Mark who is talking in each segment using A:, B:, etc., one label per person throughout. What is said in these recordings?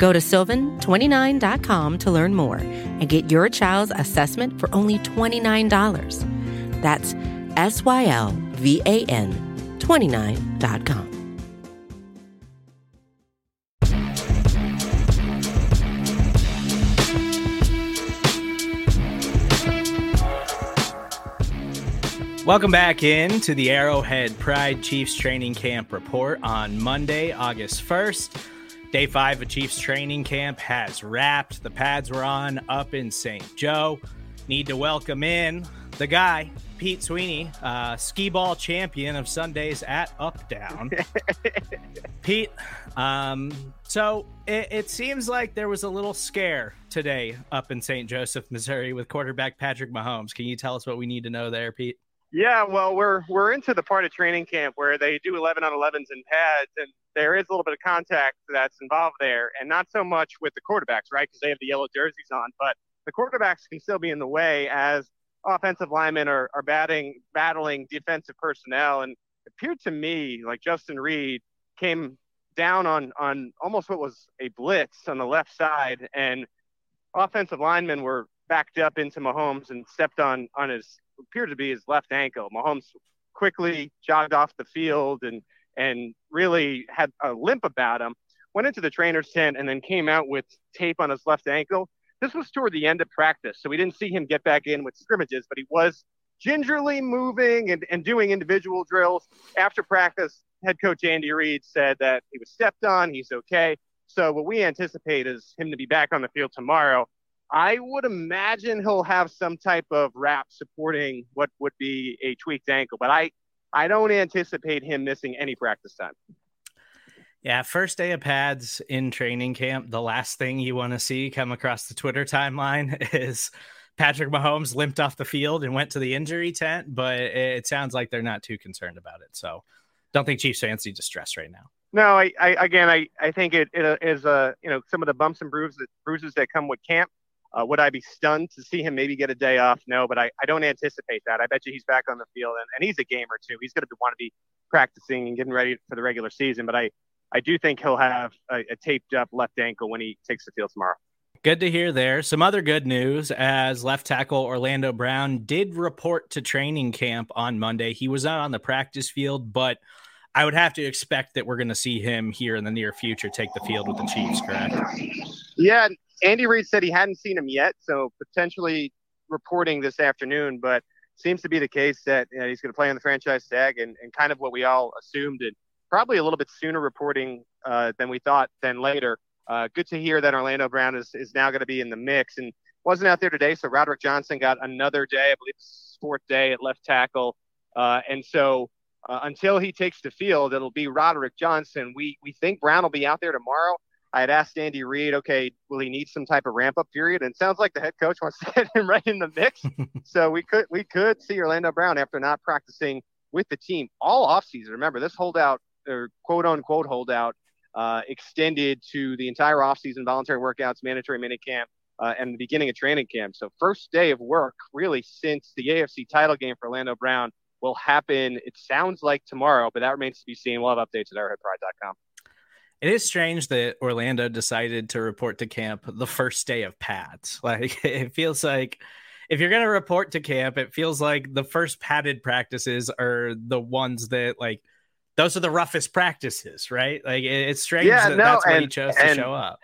A: Go to sylvan29.com to learn more and get your child's assessment for only $29. That's S Y L V A N 29.com.
B: Welcome back in to the Arrowhead Pride Chiefs Training Camp report on Monday, August 1st. Day five of Chiefs Training Camp has wrapped. The pads were on up in St. Joe. Need to welcome in the guy, Pete Sweeney, uh, skee ball champion of Sundays at Up Down. Pete, um, so it, it seems like there was a little scare today up in St. Joseph, Missouri with quarterback Patrick Mahomes. Can you tell us what we need to know there, Pete?
C: Yeah, well, we're we're into the part of training camp where they do 11 on 11s and pads, and there is a little bit of contact that's involved there, and not so much with the quarterbacks, right? Because they have the yellow jerseys on, but the quarterbacks can still be in the way as offensive linemen are, are batting battling defensive personnel, and appeared to me like Justin Reid came down on on almost what was a blitz on the left side, and offensive linemen were backed up into Mahomes and stepped on on his appeared to be his left ankle. Mahomes quickly jogged off the field and and really had a limp about him. Went into the trainer's tent and then came out with tape on his left ankle. This was toward the end of practice, so we didn't see him get back in with scrimmages, but he was gingerly moving and, and doing individual drills. After practice, head coach Andy Reid said that he was stepped on, he's okay. So what we anticipate is him to be back on the field tomorrow. I would imagine he'll have some type of wrap supporting what would be a tweaked ankle, but I, I don't anticipate him missing any practice time.
B: Yeah, first day of pads in training camp. The last thing you want to see come across the Twitter timeline is Patrick Mahomes limped off the field and went to the injury tent, but it sounds like they're not too concerned about it. So, don't think Chiefs fans need to stress right now.
C: No, I, I again, I, I think it, it is uh, you know some of the bumps and bruises bruises that come with camp uh, would I be stunned to see him maybe get a day off? No, but I, I don't anticipate that. I bet you he's back on the field, and, and he's a gamer too. He's going to want to be practicing and getting ready for the regular season. But I, I do think he'll have a, a taped up left ankle when he takes the field tomorrow.
B: Good to hear there. Some other good news as left tackle Orlando Brown did report to training camp on Monday. He was not on the practice field, but I would have to expect that we're going to see him here in the near future take the field with the Chiefs, correct?
C: Yeah, Andy Reid said he hadn't seen him yet, so potentially reporting this afternoon, but seems to be the case that you know, he's going to play on the franchise tag and, and kind of what we all assumed and probably a little bit sooner reporting uh, than we thought than later. Uh, good to hear that Orlando Brown is, is now going to be in the mix and wasn't out there today. So Roderick Johnson got another day, I believe it's fourth day at left tackle. Uh, and so uh, until he takes the field, it'll be Roderick Johnson. We, we think Brown will be out there tomorrow. I had asked Andy Reid, okay, will he need some type of ramp up period? And sounds like the head coach wants to get him right in the mix. so we could we could see Orlando Brown after not practicing with the team all offseason. Remember, this holdout or quote unquote holdout uh, extended to the entire offseason, voluntary workouts, mandatory minicamp, uh, and the beginning of training camp. So first day of work really since the AFC title game for Orlando Brown will happen. It sounds like tomorrow, but that remains to be seen. We'll have updates at arrowheadpride.com.
B: It is strange that Orlando decided to report to camp the first day of pads. Like it feels like if you're going to report to camp, it feels like the first padded practices are the ones that like those are the roughest practices, right? Like it's strange yeah, that no, that's when he chose and, to show up.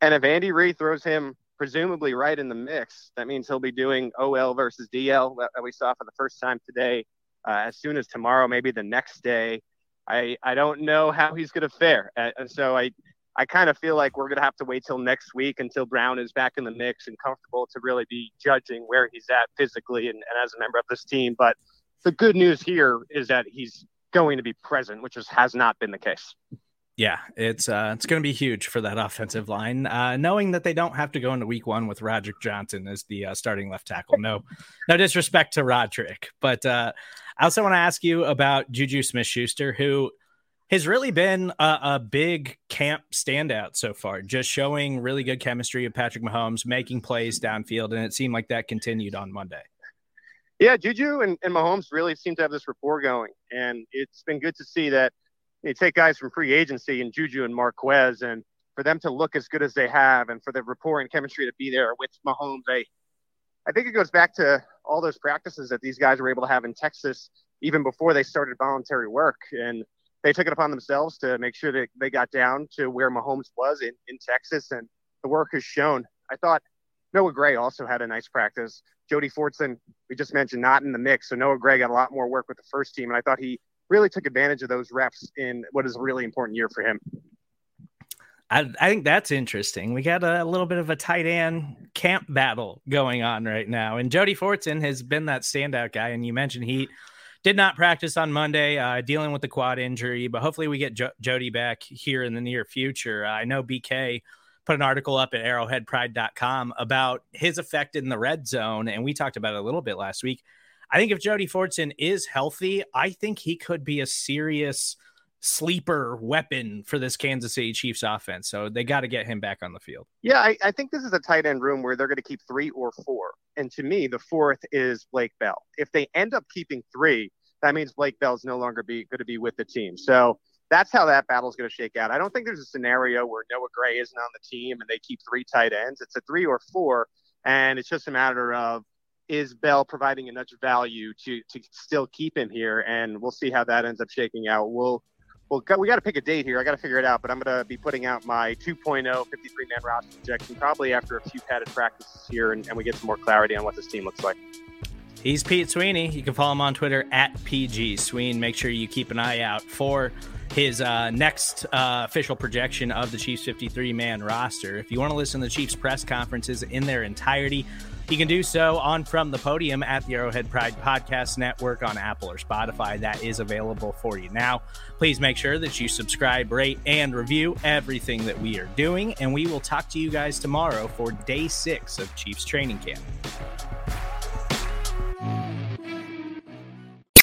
C: And if Andy Reid throws him presumably right in the mix, that means he'll be doing OL versus DL that we saw for the first time today. Uh, as soon as tomorrow, maybe the next day. I I don't know how he's going to fare, and so I I kind of feel like we're going to have to wait till next week until Brown is back in the mix and comfortable to really be judging where he's at physically and, and as a member of this team. But the good news here is that he's going to be present, which has not been the case.
B: Yeah, it's uh, it's going to be huge for that offensive line. Uh, knowing that they don't have to go into Week One with Roderick Johnson as the uh, starting left tackle. No, no disrespect to Roderick, but uh, I also want to ask you about Juju Smith-Schuster, who has really been a, a, big camp standout so far, just showing really good chemistry with Patrick Mahomes, making plays downfield, and it seemed like that continued on Monday.
C: Yeah, Juju and, and Mahomes really seem to have this rapport going, and it's been good to see that you take guys from free agency and Juju and Marquez, and for them to look as good as they have, and for the rapport and chemistry to be there with Mahomes, I, I think it goes back to all those practices that these guys were able to have in Texas even before they started voluntary work, and they took it upon themselves to make sure that they got down to where Mahomes was in, in Texas, and the work has shown. I thought Noah Gray also had a nice practice. Jody Fortson, we just mentioned, not in the mix. So Noah Gray got a lot more work with the first team, and I thought he really took advantage of those reps in what is a really important year for him.
B: I, I think that's interesting. We got a, a, little bit of a tight end camp battle going on right now. And Jody Fortson has been that standout guy. And you mentioned he did not practice on Monday, uh, dealing with the quad injury, but hopefully we get jo- Jody back here in the near future. Uh, I know BK put an article up at arrowheadpride.com about his effect in the red zone. And we talked about it a little bit last week. I think if Jody Fortson is healthy, I think he could be a serious sleeper weapon for this Kansas City Chiefs offense. So they got to get him back on the field.
C: Yeah, I, I, think this is a tight end room where they're going to keep three or four. And to me, the fourth is Blake Bell. If they end up keeping three, that means Blake Bell is no longer be going to be with the team. So that's how that battle is going to shake out. I don't think there's a scenario where Noah Gray isn't on the team and they keep three tight ends. It's a three or four, and it's just a matter of is Bell providing enough value to to still keep him here? And we'll see how that ends up shaking out. We'll well, we got to pick a date here. I got to figure it out, but I'm going to be putting out my 2.0 53 man roster projection probably after a few padded practices here and, and we get some more clarity on what this team looks like.
B: He's Pete Sweeney. You can follow him on Twitter at PG Sween. Make sure you keep an eye out for his uh, next uh, official projection of the Chiefs 53 man roster. If you want to listen to the Chiefs press conferences in their entirety, you can do so on From the Podium at the Arrowhead Pride Podcast Network on Apple or Spotify. That is available for you now. Please make sure that you subscribe, rate, and review everything that we are doing. And we will talk to you guys tomorrow for day six of Chiefs training camp.